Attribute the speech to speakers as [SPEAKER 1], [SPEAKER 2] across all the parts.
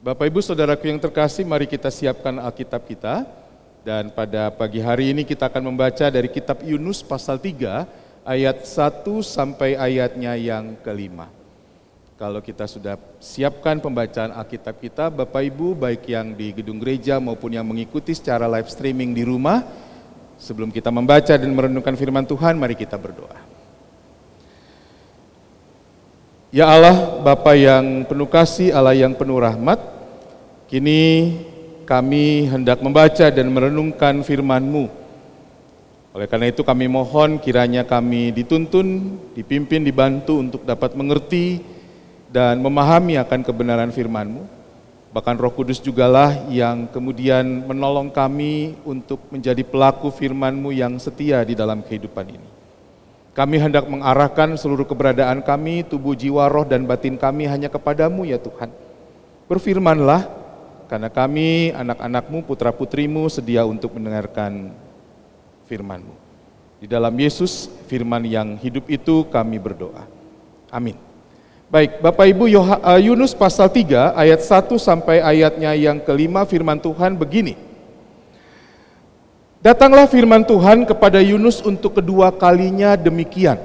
[SPEAKER 1] Bapak Ibu Saudaraku yang terkasih, mari kita siapkan Alkitab kita. Dan pada pagi hari ini kita akan membaca dari kitab Yunus pasal 3 ayat 1 sampai ayatnya yang kelima. Kalau kita sudah siapkan pembacaan Alkitab kita, Bapak Ibu baik yang di gedung gereja maupun yang mengikuti secara live streaming di rumah, sebelum kita membaca dan merenungkan firman Tuhan, mari kita berdoa. Ya Allah, Bapa yang penuh kasih, Allah yang penuh rahmat, kini kami hendak membaca dan merenungkan firman-Mu. Oleh karena itu kami mohon kiranya kami dituntun, dipimpin, dibantu untuk dapat mengerti dan memahami akan kebenaran firman-Mu. Bahkan Roh Kudus jugalah yang kemudian menolong kami untuk menjadi pelaku firman-Mu yang setia di dalam kehidupan ini. Kami hendak mengarahkan seluruh keberadaan kami, tubuh, jiwa, roh, dan batin kami hanya kepadamu ya Tuhan. Berfirmanlah, karena kami anak-anakmu, putra-putrimu sedia untuk mendengarkan firmanmu. Di dalam Yesus, firman yang hidup itu kami berdoa. Amin. Baik, Bapak Ibu eh, Yunus pasal 3 ayat 1 sampai ayatnya yang kelima firman Tuhan begini. Datanglah firman Tuhan kepada Yunus untuk kedua kalinya demikian.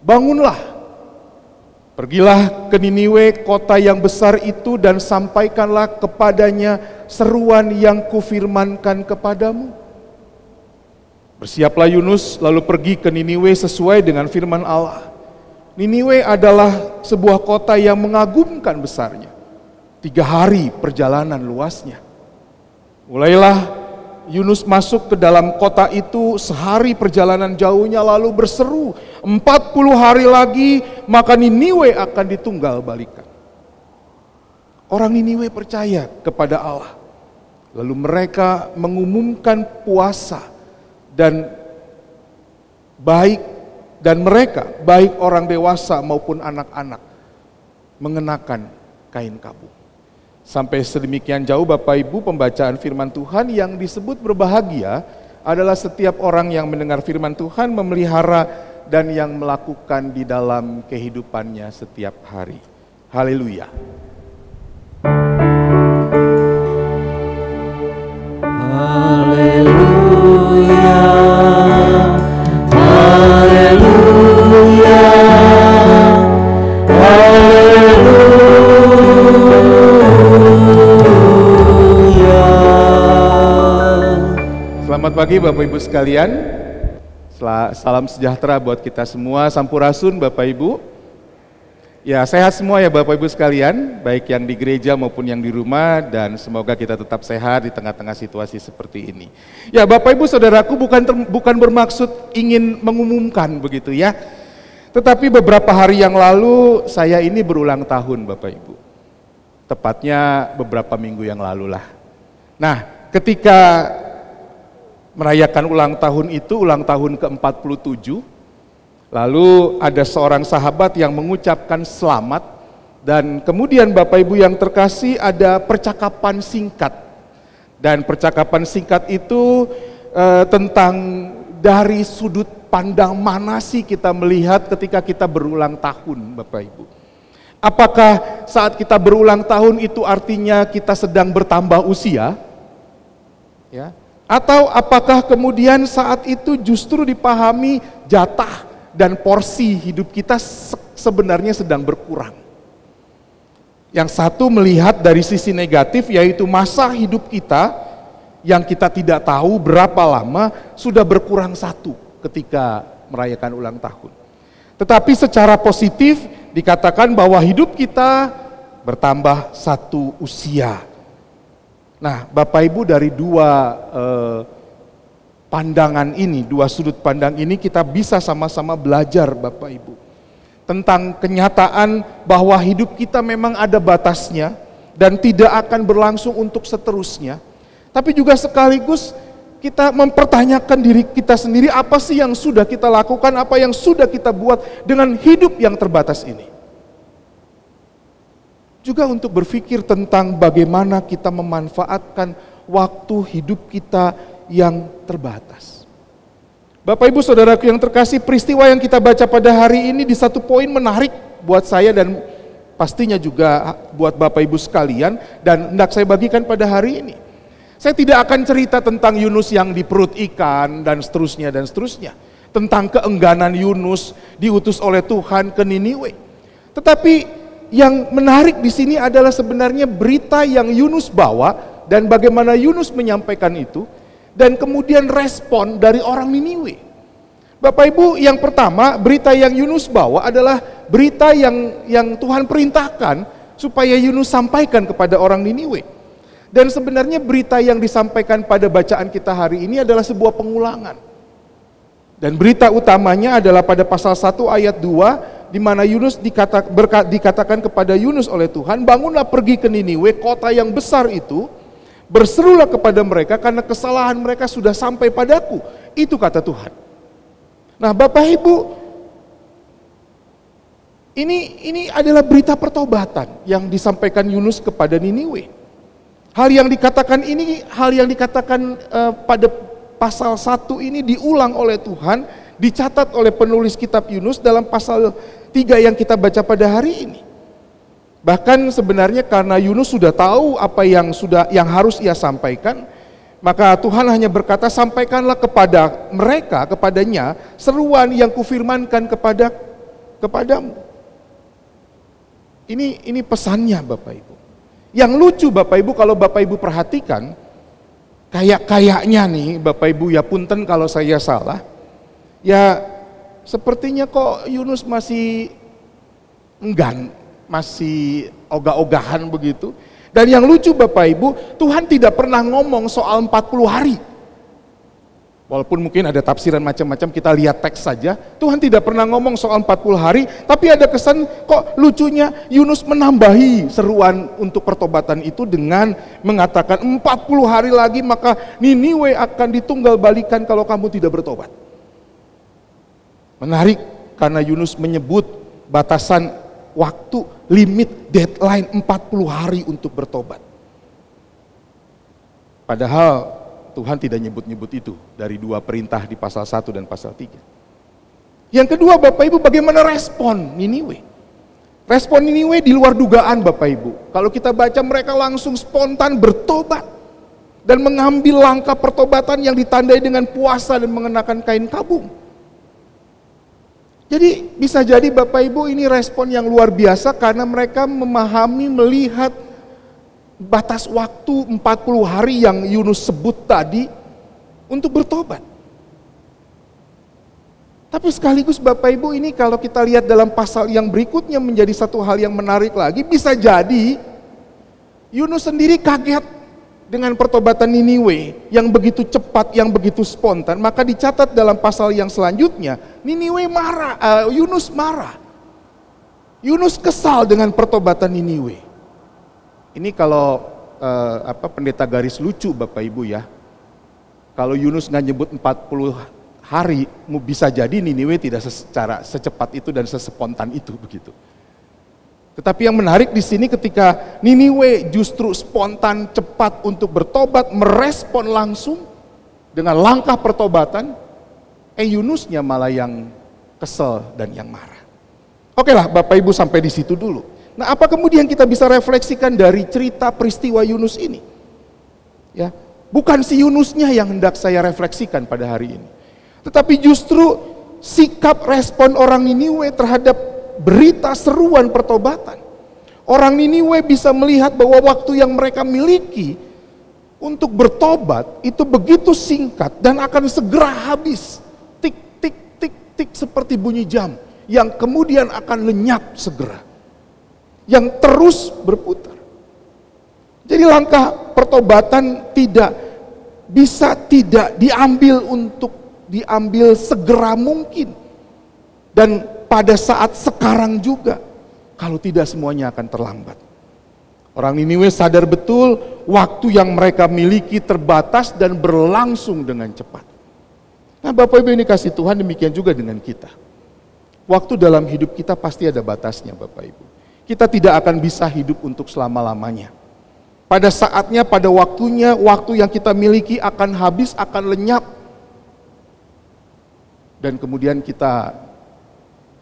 [SPEAKER 1] Bangunlah, pergilah ke Niniwe kota yang besar itu dan sampaikanlah kepadanya seruan yang kufirmankan kepadamu. Bersiaplah Yunus lalu pergi ke Niniwe sesuai dengan firman Allah. Niniwe adalah sebuah kota yang mengagumkan besarnya. Tiga hari perjalanan luasnya. Mulailah Yunus masuk ke dalam kota itu sehari perjalanan jauhnya lalu berseru, 40 hari lagi maka Niniwe akan ditunggal balikan. Orang Niniwe percaya kepada Allah. Lalu mereka mengumumkan puasa dan baik dan mereka baik orang dewasa maupun anak-anak mengenakan kain kabung. Sampai sedemikian jauh Bapak Ibu pembacaan firman Tuhan yang disebut berbahagia adalah setiap orang yang mendengar firman Tuhan memelihara dan yang melakukan di dalam kehidupannya setiap hari. Haleluya. Selamat pagi Bapak Ibu sekalian. Salam sejahtera buat kita semua. Sampurasun Bapak Ibu. Ya sehat semua ya Bapak Ibu sekalian, baik yang di gereja maupun yang di rumah dan semoga kita tetap sehat di tengah-tengah situasi seperti ini. Ya Bapak Ibu Saudaraku bukan ter, bukan bermaksud ingin mengumumkan begitu ya. Tetapi beberapa hari yang lalu saya ini berulang tahun Bapak Ibu. Tepatnya beberapa minggu yang lalu lah. Nah, ketika merayakan ulang tahun itu, ulang tahun ke-47. Lalu ada seorang sahabat yang mengucapkan selamat dan kemudian Bapak Ibu yang terkasih ada percakapan singkat. Dan percakapan singkat itu eh, tentang dari sudut pandang mana sih kita melihat ketika kita berulang tahun Bapak Ibu. Apakah saat kita berulang tahun itu artinya kita sedang bertambah usia? Ya, atau apakah kemudian saat itu justru dipahami jatah dan porsi hidup kita sebenarnya sedang berkurang. Yang satu melihat dari sisi negatif yaitu masa hidup kita yang kita tidak tahu berapa lama sudah berkurang satu ketika merayakan ulang tahun. Tetapi secara positif dikatakan bahwa hidup kita bertambah satu usia Nah, Bapak Ibu dari dua eh, pandangan ini, dua sudut pandang ini kita bisa sama-sama belajar Bapak Ibu. Tentang kenyataan bahwa hidup kita memang ada batasnya dan tidak akan berlangsung untuk seterusnya. Tapi juga sekaligus kita mempertanyakan diri kita sendiri apa sih yang sudah kita lakukan, apa yang sudah kita buat dengan hidup yang terbatas ini juga untuk berpikir tentang bagaimana kita memanfaatkan waktu hidup kita yang terbatas. Bapak Ibu Saudaraku yang terkasih, peristiwa yang kita baca pada hari ini di satu poin menarik buat saya dan pastinya juga buat Bapak Ibu sekalian dan hendak saya bagikan pada hari ini. Saya tidak akan cerita tentang Yunus yang di perut ikan dan seterusnya dan seterusnya. Tentang keengganan Yunus diutus oleh Tuhan ke Niniwe. Tetapi yang menarik di sini adalah sebenarnya berita yang Yunus bawa dan bagaimana Yunus menyampaikan itu dan kemudian respon dari orang Niniwe. Bapak Ibu, yang pertama berita yang Yunus bawa adalah berita yang yang Tuhan perintahkan supaya Yunus sampaikan kepada orang Niniwe. Dan sebenarnya berita yang disampaikan pada bacaan kita hari ini adalah sebuah pengulangan. Dan berita utamanya adalah pada pasal 1 ayat 2 di mana Yunus dikata, berka, dikatakan kepada Yunus oleh Tuhan, bangunlah pergi ke Niniwe, kota yang besar itu, berserulah kepada mereka karena kesalahan mereka sudah sampai padaku. Itu kata Tuhan. Nah, Bapak Ibu, ini ini adalah berita pertobatan yang disampaikan Yunus kepada Niniwe. Hal yang dikatakan ini, hal yang dikatakan uh, pada pasal 1 ini diulang oleh Tuhan, dicatat oleh penulis kitab Yunus dalam pasal 3 yang kita baca pada hari ini. Bahkan sebenarnya karena Yunus sudah tahu apa yang sudah yang harus ia sampaikan, maka Tuhan hanya berkata, sampaikanlah kepada mereka, kepadanya, seruan yang kufirmankan kepada kepadamu. Ini ini pesannya Bapak Ibu. Yang lucu Bapak Ibu kalau Bapak Ibu perhatikan, kayak-kayaknya nih Bapak Ibu ya punten kalau saya salah, ya sepertinya kok Yunus masih enggan, masih ogah-ogahan begitu. Dan yang lucu Bapak Ibu, Tuhan tidak pernah ngomong soal 40 hari. Walaupun mungkin ada tafsiran macam-macam, kita lihat teks saja. Tuhan tidak pernah ngomong soal 40 hari, tapi ada kesan kok lucunya Yunus menambahi seruan untuk pertobatan itu dengan mengatakan 40 hari lagi maka Niniwe akan ditunggal balikan kalau kamu tidak bertobat. Menarik karena Yunus menyebut batasan waktu limit deadline 40 hari untuk bertobat. Padahal Tuhan tidak nyebut-nyebut itu dari dua perintah di pasal 1 dan pasal 3. Yang kedua Bapak Ibu bagaimana respon Niniwe? Respon Niniwe di luar dugaan Bapak Ibu. Kalau kita baca mereka langsung spontan bertobat dan mengambil langkah pertobatan yang ditandai dengan puasa dan mengenakan kain kabung. Jadi bisa jadi Bapak Ibu ini respon yang luar biasa karena mereka memahami, melihat batas waktu 40 hari yang Yunus sebut tadi untuk bertobat. Tapi sekaligus Bapak Ibu ini kalau kita lihat dalam pasal yang berikutnya menjadi satu hal yang menarik lagi, bisa jadi Yunus sendiri kaget dengan pertobatan Niniwe yang begitu cepat, yang begitu spontan, maka dicatat dalam pasal yang selanjutnya, Niniwe marah, uh, Yunus marah. Yunus kesal dengan pertobatan Niniwe. Ini kalau uh, apa pendeta garis lucu Bapak Ibu ya. Kalau Yunus nggak nyebut 40 hari, bisa jadi Niniwe tidak secara secepat itu dan sespontan itu begitu. Tetapi yang menarik di sini ketika Niniwe justru spontan cepat untuk bertobat, merespon langsung dengan langkah pertobatan, eh Yunusnya malah yang kesel dan yang marah. Oke lah Bapak Ibu sampai di situ dulu. Nah apa kemudian kita bisa refleksikan dari cerita peristiwa Yunus ini? Ya, bukan si Yunusnya yang hendak saya refleksikan pada hari ini. Tetapi justru sikap respon orang Niniwe terhadap berita seruan pertobatan. Orang Niniwe bisa melihat bahwa waktu yang mereka miliki untuk bertobat itu begitu singkat dan akan segera habis. Tik, tik, tik, tik seperti bunyi jam yang kemudian akan lenyap segera. Yang terus berputar. Jadi langkah pertobatan tidak bisa tidak diambil untuk diambil segera mungkin. Dan pada saat sekarang juga. Kalau tidak semuanya akan terlambat. Orang Niniwe sadar betul waktu yang mereka miliki terbatas dan berlangsung dengan cepat. Nah Bapak Ibu ini kasih Tuhan demikian juga dengan kita. Waktu dalam hidup kita pasti ada batasnya Bapak Ibu. Kita tidak akan bisa hidup untuk selama-lamanya. Pada saatnya, pada waktunya, waktu yang kita miliki akan habis, akan lenyap. Dan kemudian kita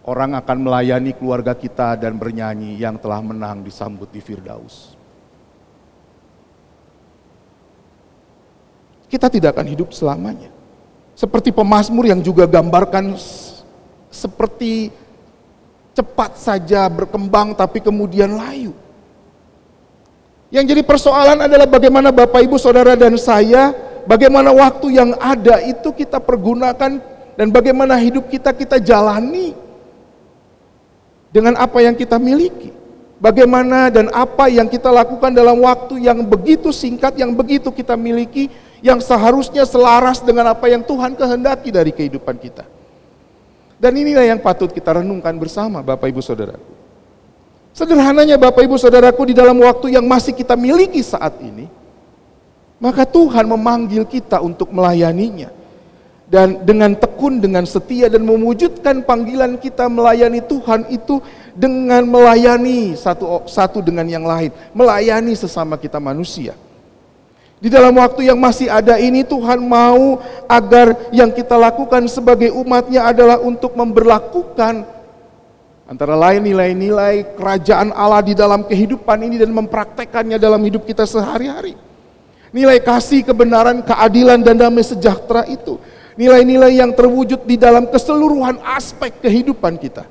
[SPEAKER 1] orang akan melayani keluarga kita dan bernyanyi yang telah menang disambut di Firdaus. Kita tidak akan hidup selamanya. Seperti pemazmur yang juga gambarkan seperti cepat saja berkembang tapi kemudian layu. Yang jadi persoalan adalah bagaimana Bapak Ibu Saudara dan saya, bagaimana waktu yang ada itu kita pergunakan dan bagaimana hidup kita kita jalani dengan apa yang kita miliki. Bagaimana dan apa yang kita lakukan dalam waktu yang begitu singkat, yang begitu kita miliki, yang seharusnya selaras dengan apa yang Tuhan kehendaki dari kehidupan kita. Dan inilah yang patut kita renungkan bersama Bapak Ibu Saudaraku. Sederhananya Bapak Ibu Saudaraku di dalam waktu yang masih kita miliki saat ini, maka Tuhan memanggil kita untuk melayaninya. Dan dengan tekun, dengan setia dan mewujudkan panggilan kita melayani Tuhan itu dengan melayani satu satu dengan yang lain, melayani sesama kita manusia. Di dalam waktu yang masih ada ini Tuhan mau agar yang kita lakukan sebagai umatnya adalah untuk memberlakukan antara lain nilai-nilai kerajaan Allah di dalam kehidupan ini dan mempraktekannya dalam hidup kita sehari-hari. Nilai kasih, kebenaran, keadilan, dan damai sejahtera itu. Nilai-nilai yang terwujud di dalam keseluruhan aspek kehidupan kita.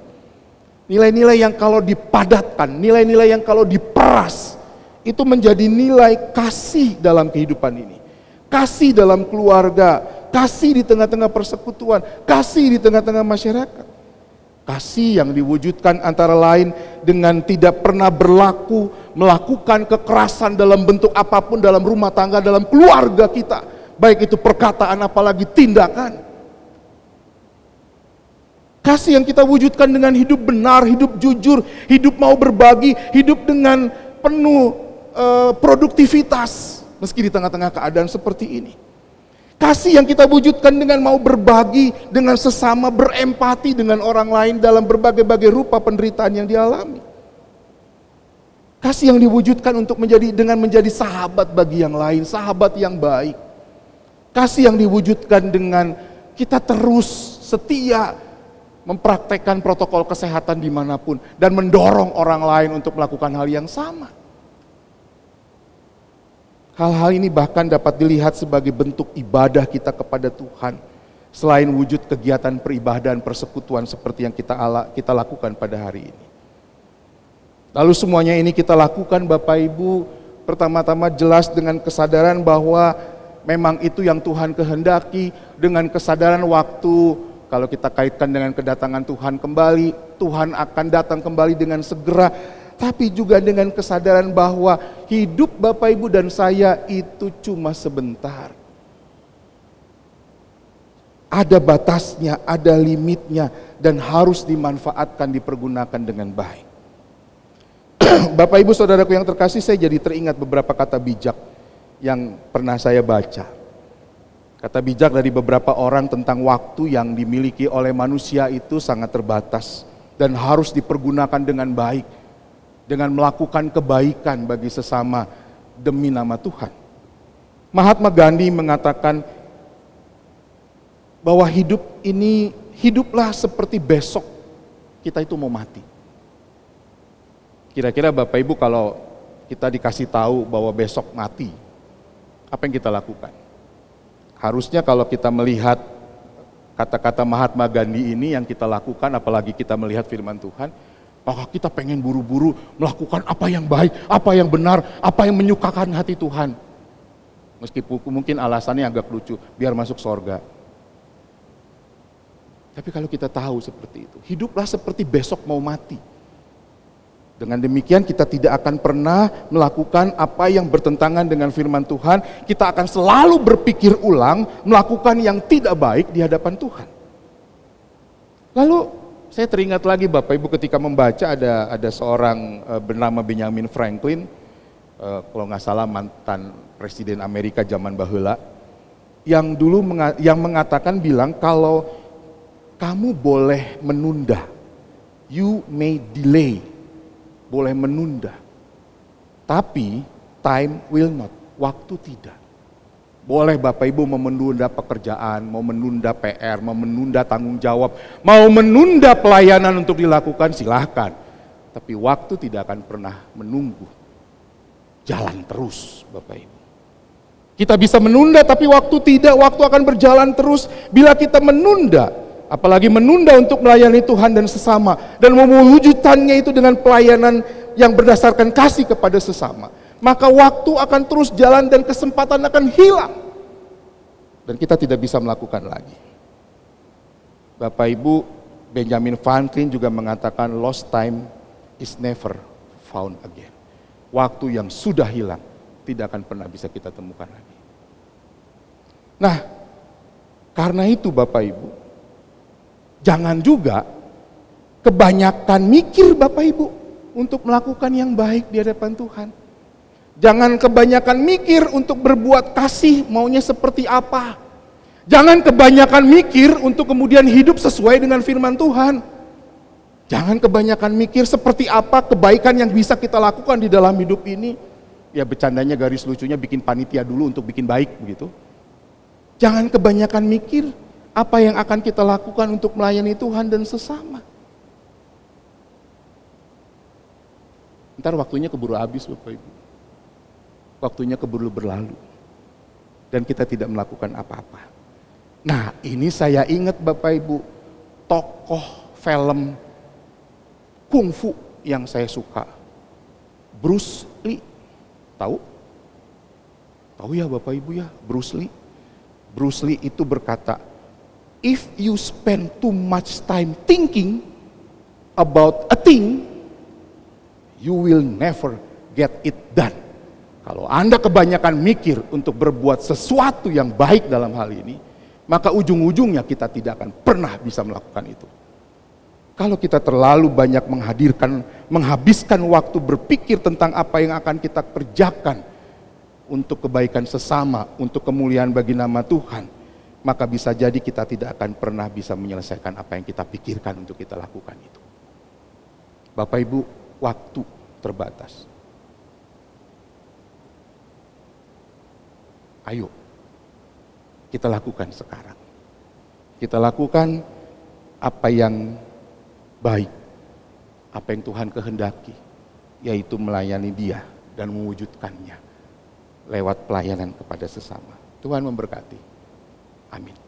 [SPEAKER 1] Nilai-nilai yang kalau dipadatkan, nilai-nilai yang kalau diperas, itu menjadi nilai kasih dalam kehidupan ini. Kasih dalam keluarga, kasih di tengah-tengah persekutuan, kasih di tengah-tengah masyarakat. Kasih yang diwujudkan antara lain dengan tidak pernah berlaku melakukan kekerasan dalam bentuk apa pun dalam rumah tangga, dalam keluarga kita. Baik itu perkataan apalagi tindakan. Kasih yang kita wujudkan dengan hidup benar, hidup jujur, hidup mau berbagi, hidup dengan penuh uh, produktivitas meski di tengah-tengah keadaan seperti ini. Kasih yang kita wujudkan dengan mau berbagi dengan sesama, berempati dengan orang lain dalam berbagai-bagai rupa penderitaan yang dialami. Kasih yang diwujudkan untuk menjadi dengan menjadi sahabat bagi yang lain, sahabat yang baik. Kasih yang diwujudkan dengan kita terus setia mempraktekkan protokol kesehatan di mana pun dan mendorong orang lain untuk melakukan hal yang sama. Hal-hal ini bahkan dapat dilihat sebagai bentuk ibadah kita kepada Tuhan. Selain wujud kegiatan peribadahan persekutuan seperti yang kita ala, kita lakukan pada hari ini. Lalu semuanya ini kita lakukan Bapak Ibu pertama-tama jelas dengan kesadaran bahwa memang itu yang Tuhan kehendaki dengan kesadaran waktu kalau kita kaitkan dengan kedatangan Tuhan kembali, Tuhan akan datang kembali dengan segera tapi juga dengan kesadaran bahwa hidup Bapak Ibu dan saya itu cuma sebentar. Ada batasnya, ada limitnya, dan harus dimanfaatkan, dipergunakan dengan baik. Bapak Ibu Saudaraku yang terkasih, saya jadi teringat beberapa kata bijak yang pernah saya baca. Kata bijak dari beberapa orang tentang waktu yang dimiliki oleh manusia itu sangat terbatas dan harus dipergunakan dengan baik dengan melakukan kebaikan bagi sesama demi nama Tuhan. Mahatma Gandhi mengatakan bahwa hidup ini hiduplah seperti besok kita itu mau mati. Kira-kira Bapak Ibu kalau kita dikasih tahu bahwa besok mati, apa yang kita lakukan? Harusnya kalau kita melihat kata-kata Mahatma Gandhi ini yang kita lakukan, apalagi kita melihat firman Tuhan, maka kita pengen buru-buru melakukan apa yang baik, apa yang benar, apa yang menyukakan hati Tuhan. Meskipun mungkin alasannya agak lucu, biar masuk sorga. Tapi kalau kita tahu seperti itu, hiduplah seperti besok mau mati. Dengan demikian kita tidak akan pernah melakukan apa yang bertentangan dengan firman Tuhan. Kita akan selalu berpikir ulang melakukan yang tidak baik di hadapan Tuhan. Lalu saya teringat lagi Bapak Ibu ketika membaca ada ada seorang uh, bernama Benjamin Franklin, uh, kalau nggak salah mantan Presiden Amerika zaman bahula, yang dulu menga yang mengatakan bilang kalau kamu boleh menunda, you may delay, boleh menunda, tapi time will not, waktu tidak. Boleh Bapak Ibu mau menunda pekerjaan, mau menunda PR, mau menunda tanggung jawab, mau menunda pelayanan untuk dilakukan silahkan. Tapi waktu tidak akan pernah menunggu. Jalan terus Bapak Ibu. Kita bisa menunda tapi waktu tidak, waktu akan berjalan terus. Bila kita menunda, apalagi menunda untuk melayani Tuhan dan sesama. Dan mewujudkannya itu dengan pelayanan yang berdasarkan kasih kepada sesama maka waktu akan terus jalan dan kesempatan akan hilang. Dan kita tidak bisa melakukan lagi. Bapak Ibu, Benjamin Franklin juga mengatakan lost time is never found again. Waktu yang sudah hilang tidak akan pernah bisa kita temukan lagi. Nah, karena itu Bapak Ibu, jangan juga kebanyakan mikir Bapak Ibu untuk melakukan yang baik di hadapan Tuhan. Jangan kebanyakan mikir untuk berbuat kasih maunya seperti apa. Jangan kebanyakan mikir untuk kemudian hidup sesuai dengan firman Tuhan. Jangan kebanyakan mikir seperti apa kebaikan yang bisa kita lakukan di dalam hidup ini. Ya bercandanya garis lucunya bikin panitia dulu untuk bikin baik begitu. Jangan kebanyakan mikir apa yang akan kita lakukan untuk melayani Tuhan dan sesama. Ntar waktunya keburu habis Bapak Ibu waktunya keburu berlalu. Dan kita tidak melakukan apa-apa. Nah ini saya ingat Bapak Ibu, tokoh film kungfu yang saya suka. Bruce Lee, tahu? Tahu ya Bapak Ibu ya, Bruce Lee. Bruce Lee itu berkata, if you spend too much time thinking about a thing, you will never get it done. Kalau Anda kebanyakan mikir untuk berbuat sesuatu yang baik dalam hal ini, maka ujung-ujungnya kita tidak akan pernah bisa melakukan itu. Kalau kita terlalu banyak menghadirkan, menghabiskan waktu berpikir tentang apa yang akan kita kerjakan untuk kebaikan sesama, untuk kemuliaan bagi nama Tuhan, maka bisa jadi kita tidak akan pernah bisa menyelesaikan apa yang kita pikirkan untuk kita lakukan itu. Bapak Ibu, waktu terbatas. Ayo, kita lakukan sekarang. Kita lakukan apa yang baik, apa yang Tuhan kehendaki, yaitu melayani Dia dan mewujudkannya lewat pelayanan kepada sesama. Tuhan memberkati. Amin.